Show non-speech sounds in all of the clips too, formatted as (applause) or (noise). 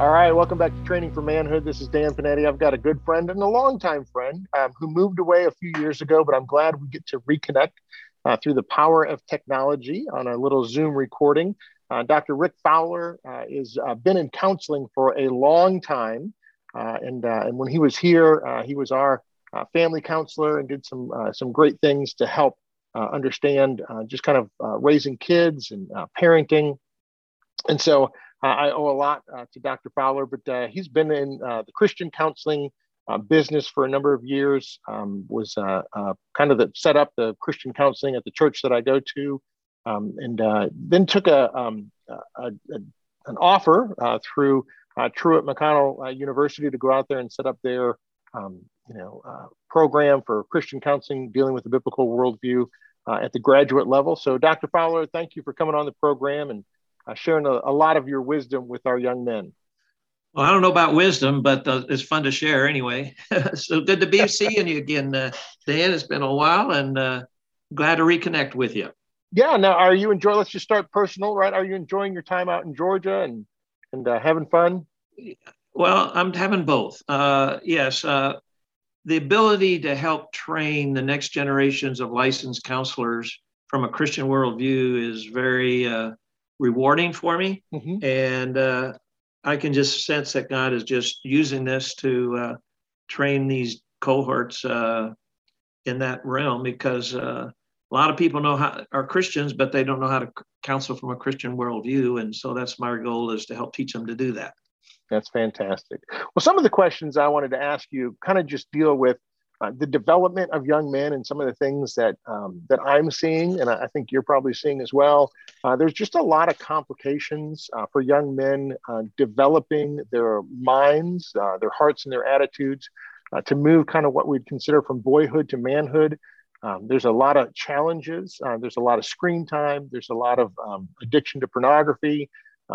All right, welcome back to Training for Manhood. This is Dan Panetti. I've got a good friend and a longtime friend um, who moved away a few years ago, but I'm glad we get to reconnect uh, through the power of technology on a little Zoom recording. Uh, Dr. Rick Fowler uh, is uh, been in counseling for a long time, uh, and uh, and when he was here, he was our family counselor and did some some great things to help understand just kind of raising kids and parenting, and so. I owe a lot uh, to Dr. Fowler, but uh, he's been in uh, the Christian counseling business for a number of years. Um, was kind of the, set up the Christian counseling at the church that I go to, um, and then took a, um, a, a, an offer through Truett McConnell University to go out there and set up their um, you know program for Christian counseling dealing with the biblical worldview at the graduate level. So, Dr. Fowler, thank you for coming on the program and uh, sharing a, a, lot of your wisdom with our young men. Well, I don't know about wisdom, but uh, it's fun to share anyway. (laughs) so good to be (laughs) seeing you again, uh, Dan. It's been a while, and uh, glad to reconnect with you. Yeah. Now, are you enjoying? Let's just start personal, right? Are you enjoying your time out in Georgia and and uh, having fun? Well, I'm having both. Uh, yes, the ability to help train the next generations of licensed counselors from a Christian worldview is very rewarding for me. Mm-hmm. And uh, I can just sense that God is just using this to uh, train these cohorts uh, in that realm because uh, a lot of people know how are Christians, but they don't know how to counsel from a Christian worldview. And so that's my goal is to help teach them to do that. That's fantastic. Well, some of the questions I wanted to ask you kind of just deal with uh, the development of young men and some of the things that um, that I'm seeing, and I think you're probably seeing as well. Uh, there's just a lot of complications uh, for young men uh, developing their minds, uh, their hearts, and their attitudes uh, to move kind of what we'd consider from boyhood to manhood. Um, there's a lot of challenges. there's a lot of screen time. There's a lot of um, addiction to pornography.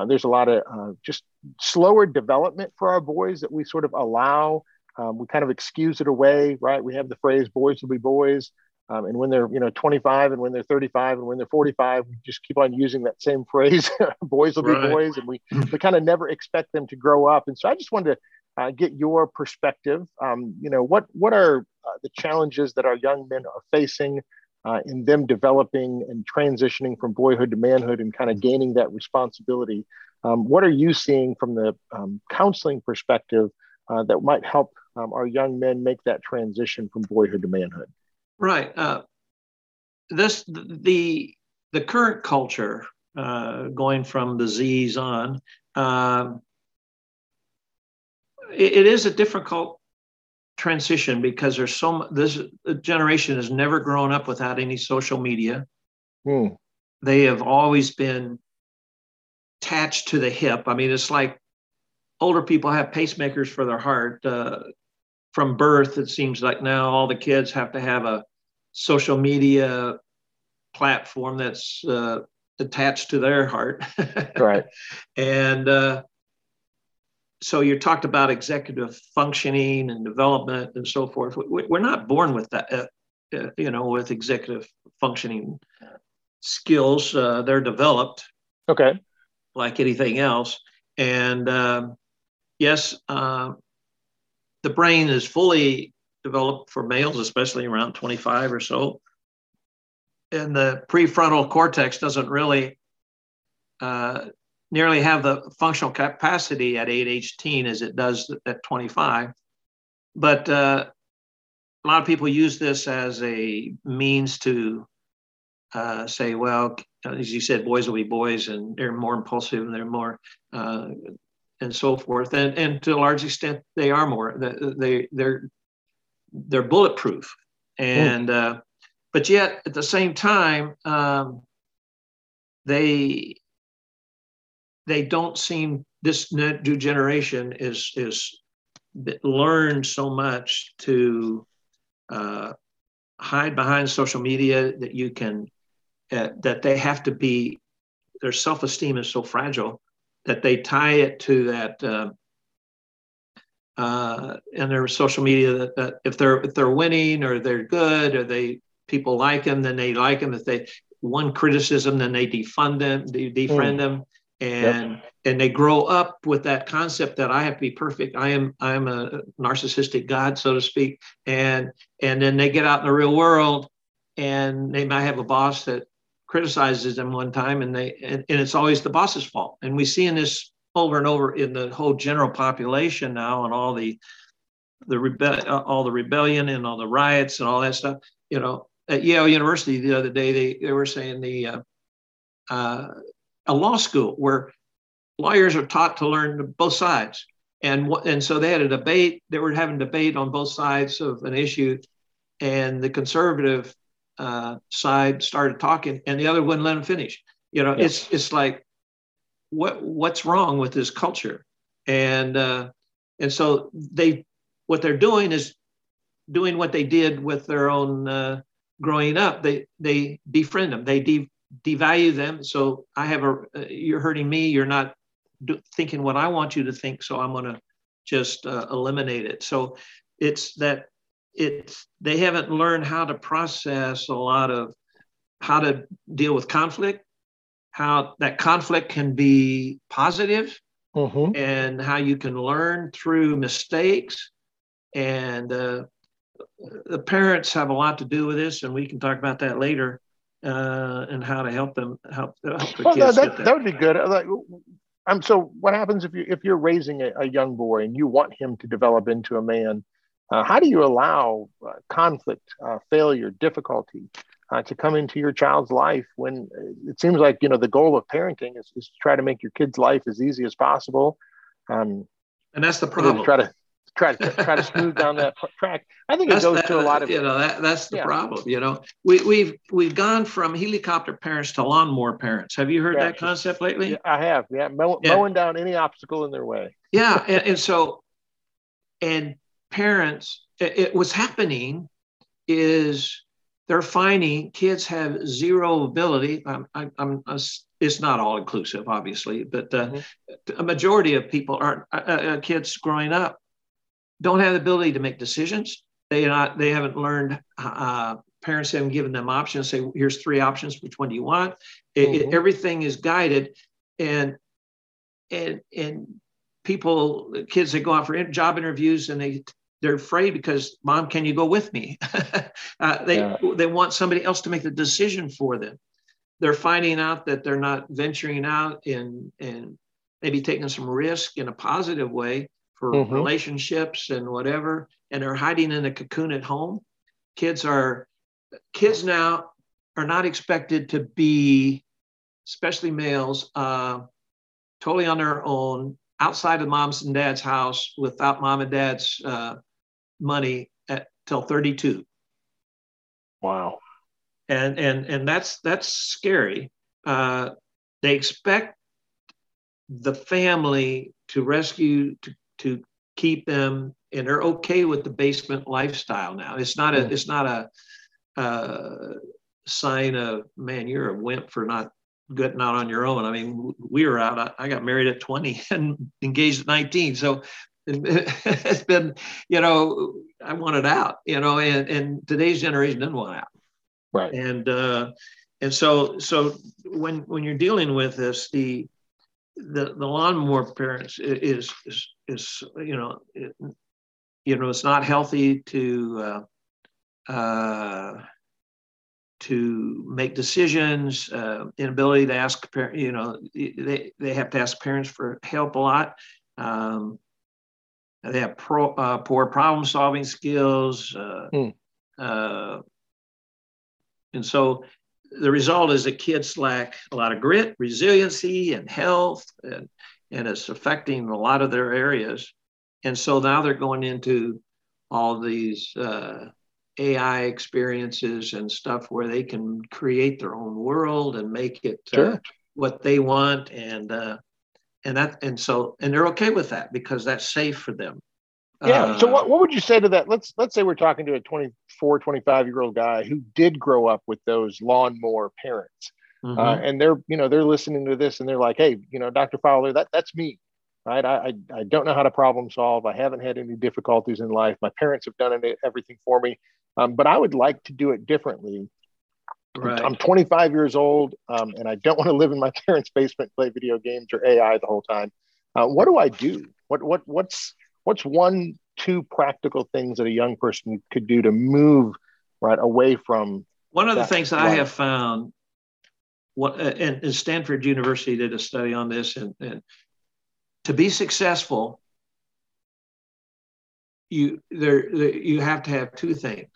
there's a lot of just slower development for our boys that we sort of allow um, we kind of excuse it away, right? We have the phrase "boys will be boys," um, and when they're you know 25 and when they're 35 and when they're 45, we just keep on using that same (laughs) phrase "boys will right. be boys," and we (laughs) we kind of never expect them to grow up. And so I just wanted to uh, get your perspective. Um, you know, what what are uh, the challenges that our young men are facing? Uh, in them developing and transitioning from boyhood to manhood and kind of gaining that responsibility. Um, what are you seeing from the um, counseling perspective uh, that might help um, our young men make that transition from boyhood to manhood? Right. Uh, this the the current culture uh, going from the Z's on. Um, it, it is a difficult transition because there's so this generation has never grown up without any social media. Hmm. They have always been attached to the hip. I mean, it's like older people have pacemakers for their heart. Uh, from birth, it seems like now all the kids have to have a social media platform that's uh, attached to their heart. (laughs) right. And uh, so you talked about executive functioning and development and so forth. We're not born with that, uh, uh, you know, with executive functioning skills. Uh, they're developed. Okay. Like anything else. And um, yes, uh, the brain is fully developed for males, especially around 25 or so. And the prefrontal cortex doesn't really uh, nearly have the functional capacity at 8, 18 as it does at 25. But uh, a lot of people use this as a means to uh, say, well, as you said, boys will be boys and they're more impulsive and they're more uh, and so forth. And, and to a large extent, they are more. They they're they're bulletproof, and uh, but yet at the same time, um, they they don't seem this new generation is is learned so much to uh, hide behind social media that you can uh, that they have to be their self-esteem is so fragile that they tie it to that uh, uh, in their social media that, that, if they're if they're winning or they're good or they people like them then they like them if they one criticism then they defund them they defriend mm. them and yep. and they grow up with that concept that I have to be perfect. I am I am a narcissistic god, so to speak. And and then they get out in the real world, and they might have a boss that criticizes them one time, and they and, and it's always the boss's fault. And we see in this over and over in the whole general population now, and all the the rebel all the rebellion and all the riots and all that stuff. You know, at Yale University the other day, they they were saying the uh, uh, a law school where lawyers are taught to learn both sides. And, and so they had a debate, they were having debate on both sides of an issue. And the conservative uh, side started talking and the other wouldn't let him finish. You know, yeah. it's, it's like, what, what's wrong with this culture? And, uh, and so they, what they're doing is doing what they did with their own uh, growing up. They, they befriend them, they de- devalue them. So I have a, uh, you're hurting me. You're not do, thinking what I want you to think. So I'm going to just uh, eliminate it. So it's that it's, they haven't learned how to process a lot of how to deal with conflict, how that conflict can be positive, mm-hmm. and how you can learn through mistakes. And uh, the parents have a lot to do with this, and we can talk about that later uh, and how to help them help, help the well, kids. That, that, that would be good. Like, I'm so. What happens if you if you're raising a, a young boy and you want him to develop into a man? Uh, how do you allow uh, conflict, uh, failure, difficulty uh, to come into your child's life when it seems like you know the goal of parenting is, is to try to make your kid's life as easy as possible? Um, and that's the problem. Try to try to try to smooth down that track. I think that's, it goes that, to a lot of you know that, that's the yeah. problem. You know, we, we've we've gone from helicopter parents to lawnmower parents. Have you heard yeah. that concept lately? Yeah, I have. Yeah, Mow, mowing down any obstacle in their way. Yeah, and, and so and parents, it, it, what's happening is they're finding kids have zero ability. I'm, I'm, I'm it's not all inclusive, obviously, but uh, mm-hmm. a majority of people aren't uh, uh, kids growing up don't have the ability to make decisions. They not they haven't learned. Uh, parents haven't given them options. Say, here's three options. Which one do you want? It, mm-hmm. it, everything is guided, and and and people, kids that go out for job interviews and they they're afraid because mom, can you go with me? (laughs) uh, they yeah. they want somebody else to make the decision for them. They're finding out that they're not venturing out and and maybe taking some risk in a positive way for mm-hmm. relationships and whatever, and they're hiding in a cocoon at home. Kids are kids now are not expected to be, especially males, uh, totally on their own outside of mom's and dad's house without mom and dad's uh, money at till 32. Wow. And and and that's that's scary. Uh, they expect the family to rescue to to keep them and they're okay with the basement lifestyle now it's not a mm. it's not a, a sign of man you're a wimp for not getting out on your own i mean we were out i, I got married at 20 (laughs) and engaged at 19 so (laughs) it's been you know i wanted out you know and, and today's generation didn't want out. Right. And uh and so so when when you're dealing with this the the the lawnmower parents is is is you know it, you know it's not healthy to uh, uh, to make decisions uh, inability to ask parents, you know they, they have to ask parents for help a lot. Um, they have pro, uh, poor problem solving skills mm. and so the result is that kids lack a lot of grit, resiliency, and health, and, and it's affecting a lot of their areas. And so now they're going into all these uh, AI experiences and stuff where they can create their own world and make it uh, sure. uh, what they want. And uh, and that and so and they're okay with that because that's safe for them. Yeah uh, so what, what would you say to that? Let's let's say we're talking to a 24 25 year old guy who did grow up with those lawnmower parents mm-hmm. uh, and they're you know they're listening to this and they're like hey you know dr fowler that that's me right? I, I, I don't know how to problem solve. I haven't had any difficulties in life. My parents have done everything for me um, but i would like to do it differently Right. I'm 25 years old, um, and I don't want to live in my (laughs) parents' basement, play video games or AI the whole time. Uh, what do I do? What what what's what's one two practical things that a young person could do to move right away from? One of the things life? I have found, what uh, and, and, Stanford University did a study on this, and, and to be successful, you there you have to have two things: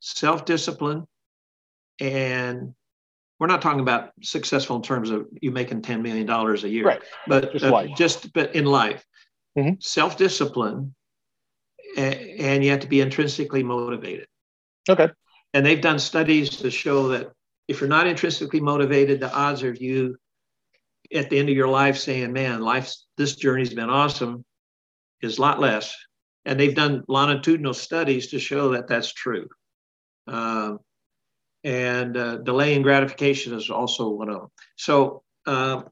self discipline and we're not talking about successful in terms of you making $10 million a year, right. but just, uh, just but in life, mm-hmm. self-discipline, and, and you have to be intrinsically motivated. Okay. And they've done studies to show that if you're not intrinsically motivated, the odds of you at the end of your life saying, man, life's, this journey's been awesome is a lot less. And they've done longitudinal studies to show that that's true. Um, and uh, delaying gratification is also one of them. So, uh,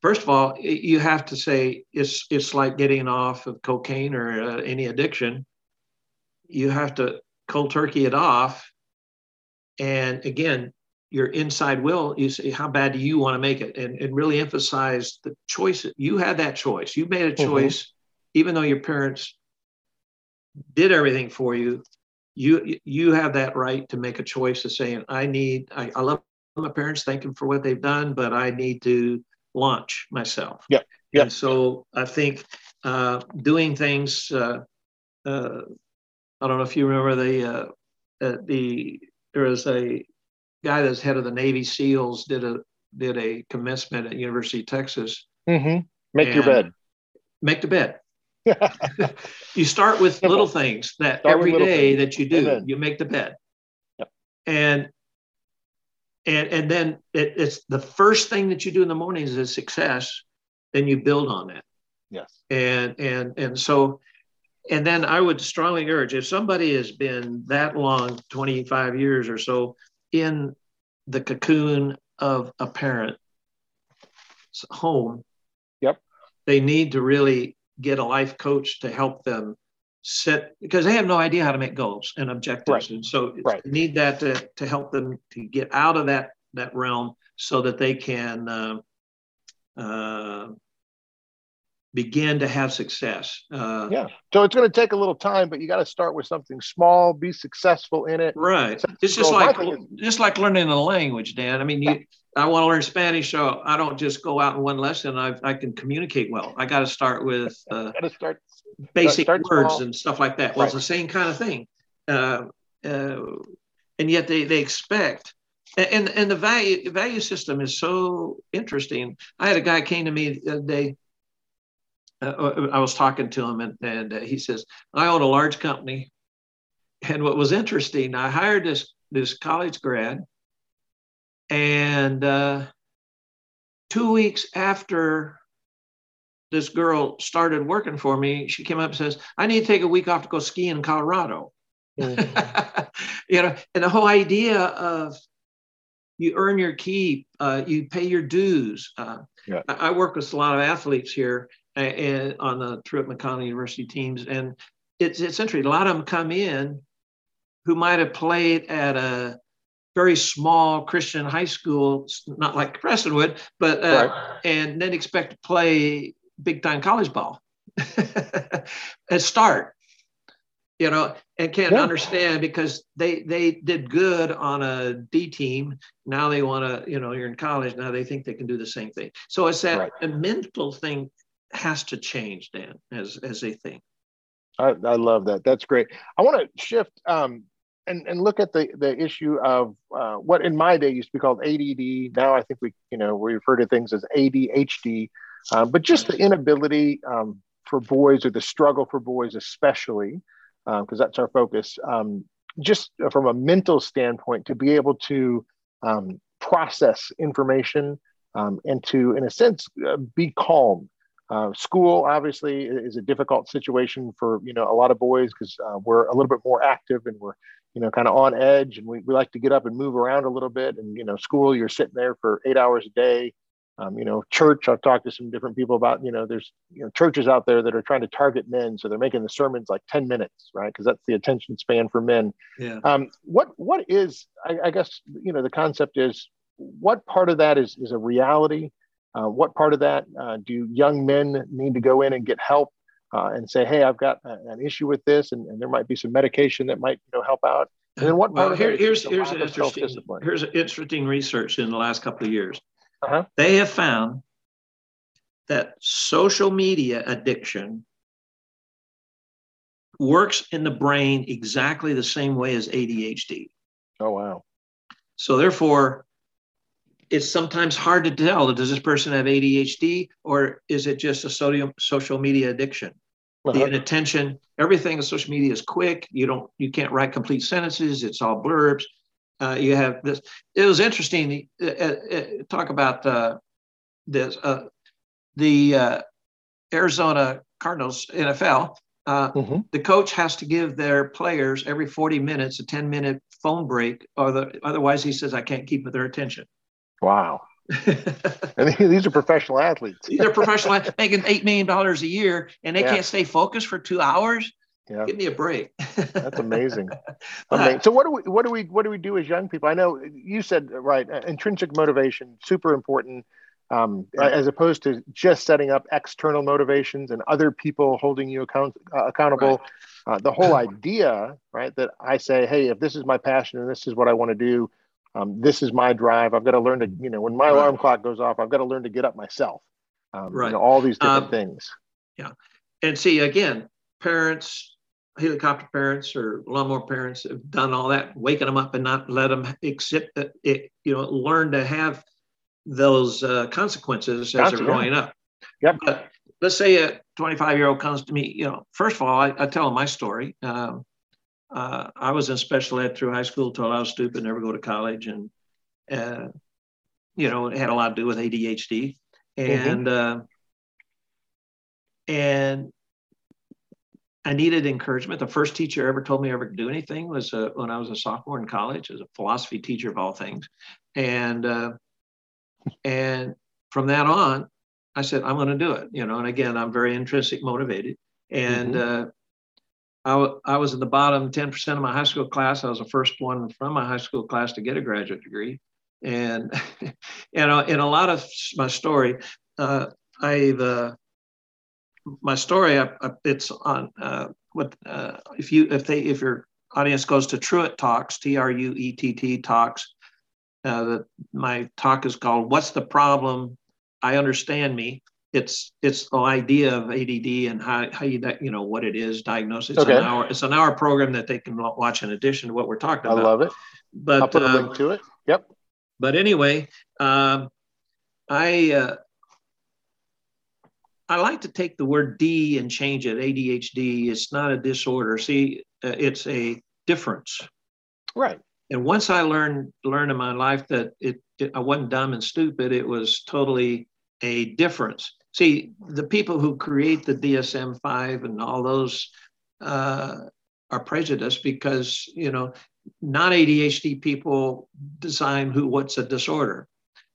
first of all, you have to say it's it's like getting off of cocaine or uh, any addiction. You have to cold turkey it off, and again, your inside will. You say, how bad do you want to make it, and and really emphasize the choice. You had that choice. You made a mm-hmm. choice, mm-hmm. even though your parents did everything for you you you have that right to make a choice of saying i need i, I love my parents thank them for what they've done but i need to launch myself. Yeah yeah and so i think uh, doing things uh, uh, i don't know if you remember the uh, uh, the there was a guy that's head of the navy seals did a did a commencement at university of texas. Mm-hmm. make your bed. make the bed (laughs) you start with little things that start every day things. that you do. Amen. You make the bed, yep. and and and then it, it's the first thing that you do in the mornings is success. Then you build on that. Yes. And and and so, and then I would strongly urge if somebody has been that long, twenty five years or so, in the cocoon of a parent home. Yep. They need to really get a life coach to help them set because they have no idea how to make goals and objectives right. and so right. need that to, to help them to get out of that that realm so that they can uh, uh, begin to have success. Uh, yeah. So it's going to take a little time, but you got to start with something small, be successful in it. Right. It's just like just like learning a language, Dan. I mean, you, I want to learn Spanish, so I don't just go out in one lesson. I, I can communicate well. I got to start with (laughs) uh, start basic start words small. and stuff like that. Well, right. it's the same kind of thing. Uh, uh, and yet they, they expect and and the value value system is so interesting. I had a guy came to me the other day uh, uh, I was talking to him, and, and uh, he says, "I own a large company." And what was interesting, I hired this this college grad, and uh, two weeks after this girl started working for me, she came up and says, "I need to take a week off to go ski in Colorado." Mm-hmm. (laughs) you know, and the whole idea of you earn your keep, uh, you pay your dues. Uh, yeah. I, I, work with a lot of athletes here, and on the Truett McConnell University teams. And it's, it's interesting. A lot of them come in who might have played at a very small Christian high school, not like Prestonwood, but uh, right. and then expect to play big time college ball (laughs) and start, you know, and can't yeah. understand because they they did good on a D team. Now they want to, you know, you're in college now. They think they can do the same thing. So it's that right. a mental thing has to change, Dan, as as they think. I, I love that. That's great. I want to shift um, and and look at the the issue of uh, what in my day used to be called ADD. Now I think we you know we refer to things as ADHD, uh, but just the inability um, for boys or the struggle for boys especially because uh, that's our focus. Um, just from a mental standpoint, to be able to um, process information um, and to, in a sense, uh, be calm Uh, school obviously is a difficult situation for you know a lot of boys because uh, we're a little bit more active and we're you know kind of on edge and we, we like to get up and move around a little bit and you know school you're sitting there for eight hours a day um, you know, church, I've talked to some different people about, you know, there's, you know, churches out there that are trying to target men. So they're making the sermons like 10 minutes, right? Because that's the attention span for men. Yeah. Um, what, what is, I, I, guess, you know, the concept is what part of that is, is a reality? Uh, what part of that uh, do young men need to go in and get help uh, and say, hey, I've got a, an issue with this and, and there might be some medication that might, you know, help out? And then what well, here, here's, here's, an interesting, here's interesting research in the last couple of years uh-huh. They have found that social media addiction works in the brain exactly the same way as ADHD. Oh, wow. So, therefore, it's sometimes hard to tell does this person have ADHD or is it just a sodium, social media addiction? Uh-huh. The inattention, everything on social media is quick. You don't, you can't write complete sentences. It's all blurbs uh, you have this. It was interesting. Uh, uh, uh talk about uh, this. Uh, the Arizona Cardinals NFL. Mm-hmm. The coach has to give their players every 40 minutes a 10 minute phone break, or the, otherwise he says I can't keep their attention. Wow. (laughs) and these are professional athletes. these are professional making eight million dollars a year, and they yeah. can't stay focused for two hours. Yeah. Give me a break. (laughs) That's amazing. amazing. So what do we what do we what do we do as young people? I know you said right, uh, intrinsic motivation super important. Um, right. as opposed to just setting up external motivations and other people holding you account, uh, accountable. Right. Uh, the whole (clears throat) idea, right, that I say, hey, if this is my passion and this is what I want to do, um, this is my drive. I've got to learn to, you know, when my right. alarm clock goes off, I've got to learn to get up myself. Um, right. You know, all these different um, things. Yeah. And see, again, parents, helicopter parents or lawnmower parents have done all that, waking them up and not let them accept that it, you know, learn to have those uh, consequences as they're growing up. Yep. But let's say a 25 year old comes to me, you know, first of all, I, I tell them my story. Um, uh, I was in special ed through high school till I was stupid, never go to college. And, uh, you know, it had a lot to do with ADHD. Mm-hmm. And, mm-hmm. and I needed encouragement. The first teacher ever told me I ever could do anything was uh, when I was a sophomore in college, as a philosophy teacher of all things, and uh, and from that on, I said I'm going to do it. You know, and again, I'm very intrinsic motivated, and mm-hmm. uh, I, I was in the bottom 10% of my high school class. I was the first one from my high school class to get a graduate degree, and (laughs) and uh, in a lot of my story, uh, I've uh, my story, I, I, it's on uh, what uh, if you if they if your audience goes to Truett Talks, T R U E T T Talks, uh, the, my talk is called "What's the Problem?" I understand me. It's it's the idea of ADD and how how you you know what it is, diagnosis. It's okay. an hour. It's an hour program that they can watch in addition to what we're talking about. I love it. But I'll put a link uh, to it. Yep. But anyway, um, I uh, I like to take the word D and change it. ADHD. It's not a disorder. See, uh, it's a difference. Right. And once I learned learned in my life that it, it, I wasn't dumb and stupid, it was totally a difference. See, the people who create the DSM five and all those uh, are prejudiced because you know non ADHD people design who what's a disorder.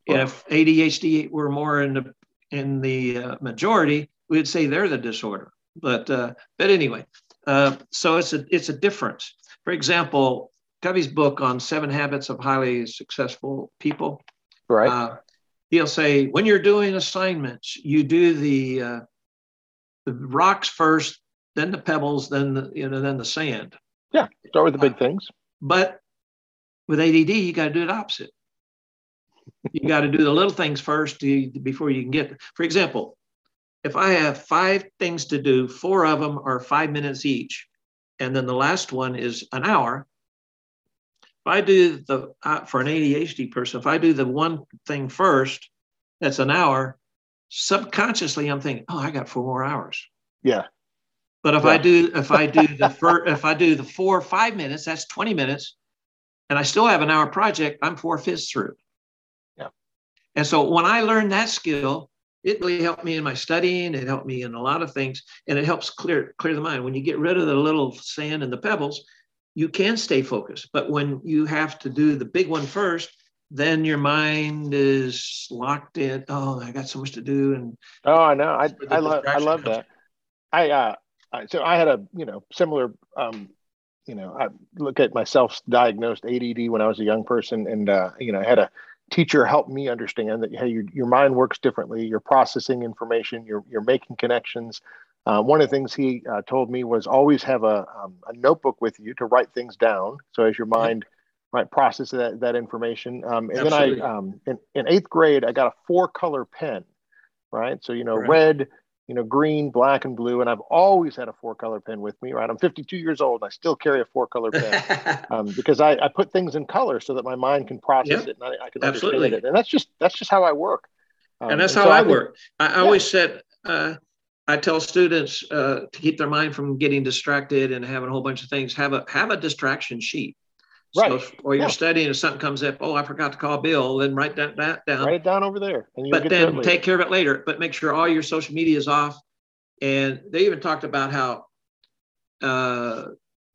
If ADHD were more in the in the uh, majority, we would say they're the disorder. But uh, but anyway, uh, so it's a it's a difference. For example, Covey's book on seven habits of highly successful people. Right. He'll say when you're doing assignments, you do the uh, the rocks first, then the pebbles, then the you know then the sand. Yeah, start with the big uh, things. But with ADD, you got to do it opposite you got to do the little things first to, before you can get. For example, if I have five things to do, four of them are five minutes each, and then the last one is an hour. If I do the uh, for an ADHD person, if I do the one thing first, that's an hour. Subconsciously, I'm thinking, oh, I got four more hours. Yeah. But if yeah. I do if I do the first, (laughs) if I do the four or five minutes, that's 20 minutes, and I still have an hour project, I'm four fifths through. Yeah. And so when I learned that skill, it really helped me in my studying. It helped me in a lot of things, and it helps clear clear the mind. When you get rid of the little sand and the pebbles, you can stay focused. But when you have to do the big one first, then your mind is locked in. Oh, I got so much to do, and oh, I know. I I love I love that. I uh, I, so I had a you know similar um, you know I look at myself diagnosed ADD when I was a young person, and uh, you know I had a teacher help me understand that hey your, your mind works differently you're processing information you're, you're making connections uh, one of the things he uh, told me was always have a, um, a notebook with you to write things down so as your mind right process that, that information um, and Absolutely. then i um, in, in eighth grade i got a four color pen right so you know right. red you know, green, black, and blue. And I've always had a four color pen with me, right? I'm 52 years old I still carry a four color pen (laughs) um, because I, I, put things in color so that my mind can process it and I, I can Absolutely. understand it. And that's just, that's just how I work. Um, and that's and how so I, I think, work. I, yeah. always said, uh, I tell students uh, to keep their mind from getting distracted and having a whole bunch of things, have a, have a distraction sheet. Right. So while you're yeah. studying, if something comes up, oh, I forgot to call Bill, then write that, that down. Write it down over there. but then take care of it later. But make sure all your social media is off. And they even talked about how uh,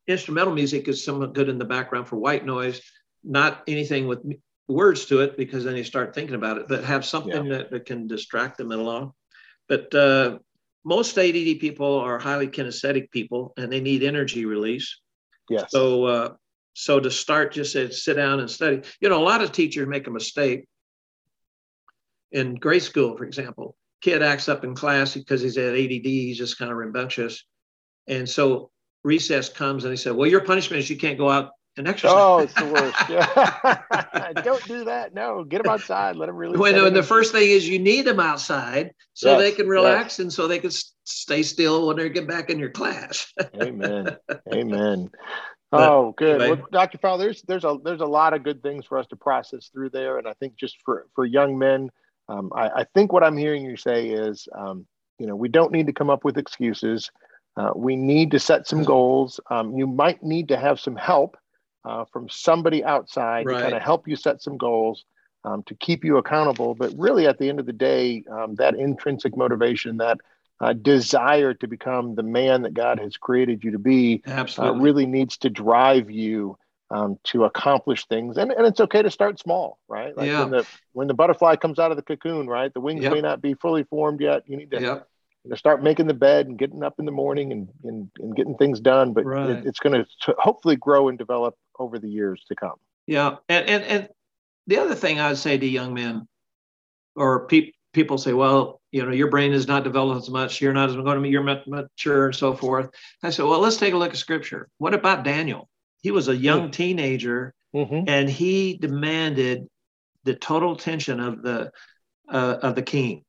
instrumental music is somewhat good in the background for white noise, not anything with words to it, because then you start thinking about it, but have something yeah. that, that, can distract them along. But uh, most ADD people are highly kinesthetic people and they need energy release. Yes. So, uh, so to start, just say, sit down and study. You know, a lot of teachers make a mistake. In grade school, for example, kid acts up in class because he's at ADD, he's just kind of rambunctious. And so recess comes and they say, Well, your punishment is you can't go out and exercise. Oh, it's the worst. (laughs) Yeah. (laughs) Don't do that. No, get them outside. Let them really. Well, no, and the first thing is you need them outside so yes, they can relax yes. and so they can stay still when they get back in your class. (laughs) Amen. Amen. Oh, good. Anyway. Well, Dr. Fowler, there's there's a there's a lot of good things for us to process through there, and I think just for for young men, um, I, I, think what I'm hearing you say is, um, you know, we don't need to come up with excuses. Uh, we need to set some goals. Um, you might need to have some help uh, from somebody outside right. to kind of help you set some goals um, to keep you accountable. But really, at the end of the day, um, that intrinsic motivation, that uh, desire to become the man that God has created you to be uh, really needs to drive you um, to accomplish things. And, and it's okay to start small, right? Like yeah. when the when the butterfly comes out of the cocoon, right? The wings yep. may not be fully formed yet. You need to yep. you know, start making the bed and getting up in the morning and and, and getting things done. But right. it, it's going to hopefully grow and develop over the years to come. Yeah, and and, and the other thing I would say to young men or people people say, well, you know, your brain is not developed as much. You're not as going to be, you're mature and so forth. I said, well, let's take a look at scripture. What about Daniel? He was a young teenager mm-hmm. and he demanded the total attention of the, uh, of the king.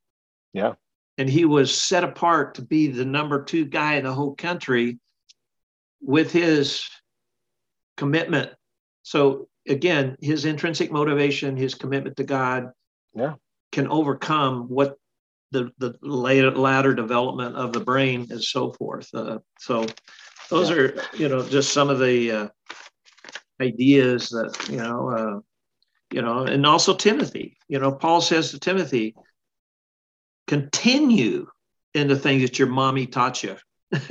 Yeah. And he was set apart to be the number two guy in the whole country with his commitment. So again, his intrinsic motivation, his commitment to God, yeah can overcome what the the later ladder development of the brain and so forth. Uh, so those yeah. are you know just some of the uh, ideas that you know uh, you know, and also Timothy. You know, Paul says to Timothy, continue in the things that your mommy taught you.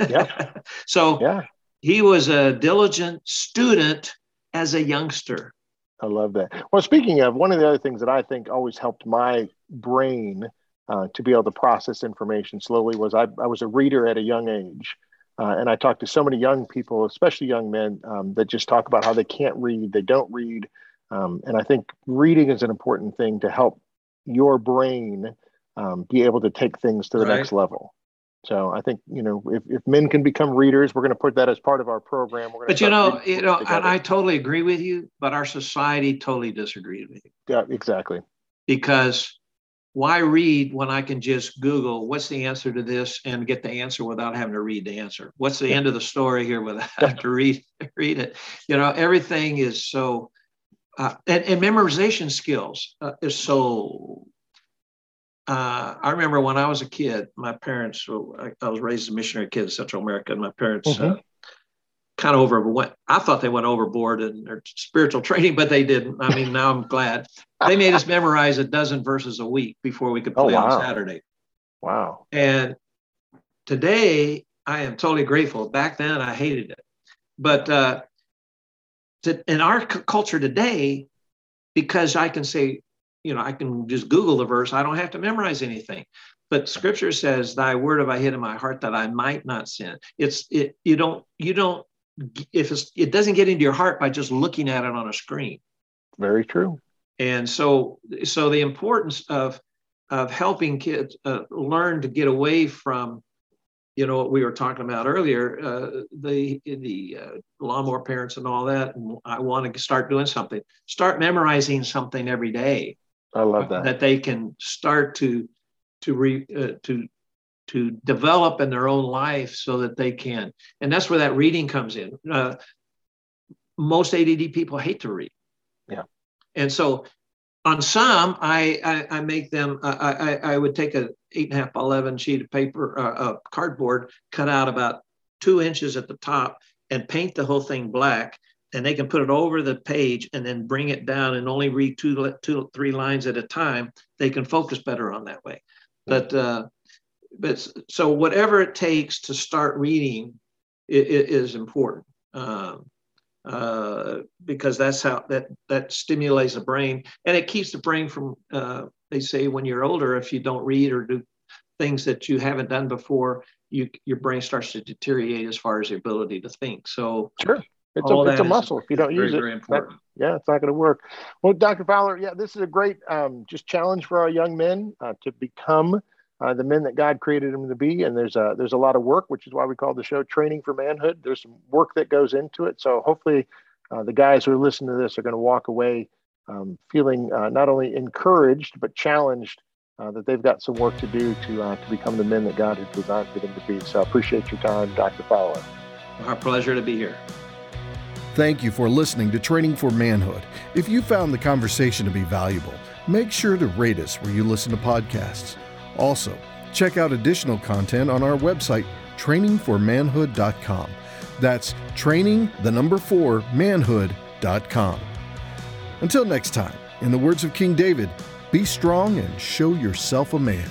Yeah. (laughs) so yeah. He was a diligent student as a youngster. I love that. Well, speaking of, one of the other things that I think always helped my brain uh, to be able to process information slowly was I, I was a reader at a young age. Uh, and I talk to so many young people, especially young men, um, that just talk about how they can't read, they don't read. Um, and I think reading is an important thing to help your brain um, be able to take things to the right. next level. So I think you know if, if men can become readers, we're going to put that as part of our program. but you know, you know, and I totally agree with you. But our society totally disagrees with you. Yeah, exactly. Because why read when I can just Google what's the answer to this and get the answer without having to read the answer? What's the yeah. end of the story here without having to read (laughs) read it? You know, everything is so. Uh, and, and memorization skills uh, is so uh, I remember when I was a kid, my parents, I, I, was raised a missionary kid in Central America, and my parents uh, mm-hmm. uh, kind of overwent. I thought they went overboard in their spiritual (laughs) training, but they didn't. I mean, now I'm glad. They made us memorize a dozen verses a week before we could oh, play oh, wow. on Saturday. Wow. And today, I am totally grateful. Back then, I hated it. But uh, to, in our c- culture today, because I can say, you know, I can just Google the verse, I don't have to memorize anything. But scripture says, Thy word have I hid in my heart that I might not sin. It's it you don't you don't if it's it doesn't get into your heart by just looking at it on a screen. Very true. And so so the importance of of helping kids uh, learn to get away from you know what we were talking about earlier uh, the the uh, lawnmower parents and all that and i want to start doing something start memorizing something every day i love that. that they can start to to re uh, to to develop in their own life so that they can. And that's where that reading comes in. Uh, most add people hate to read. Yeah. And so on some, I, I, I make them, I, I, I, would take a eight and a half by 11 sheet of paper, uh, uh, cardboard, cut out about two inches at the top and paint the whole thing black. And they can put it over the page and then bring it down and only read two, two, three lines at a time. They can focus better on that way. But, uh, but so whatever it takes to start reading it, it is important. Um, uh, because that's how that that stimulates the brain and it keeps the brain from uh, they say when you're older if you don't read or do things that you haven't done before you your brain starts to deteriorate as far as the ability to think so sure it's a, it's a muscle if you don't very, use it very important. That, yeah it's not going to work well dr fowler yeah this is a great um, just challenge for our young men uh, to become uh, the men that God created them to be. And there's a there's a lot of work, which is why we call the show "Training for Manhood." There's some work that goes into it. So hopefully, uh, the guys who are listening to this are going to walk away um, feeling uh, not only encouraged but challenged uh, that they've got some work to do to uh, to become the men that God has designed for them to be. So I appreciate your time, Dr. Fowler. Our pleasure to be here. Thank you for listening to Training for Manhood. If you found the conversation to be valuable, make sure to rate us where you listen to podcasts. Also, check out additional content on our website, trainingformanhood.com. That's training, the number four, manhood.com. Until next time, in the words of King David, be strong and show yourself a man.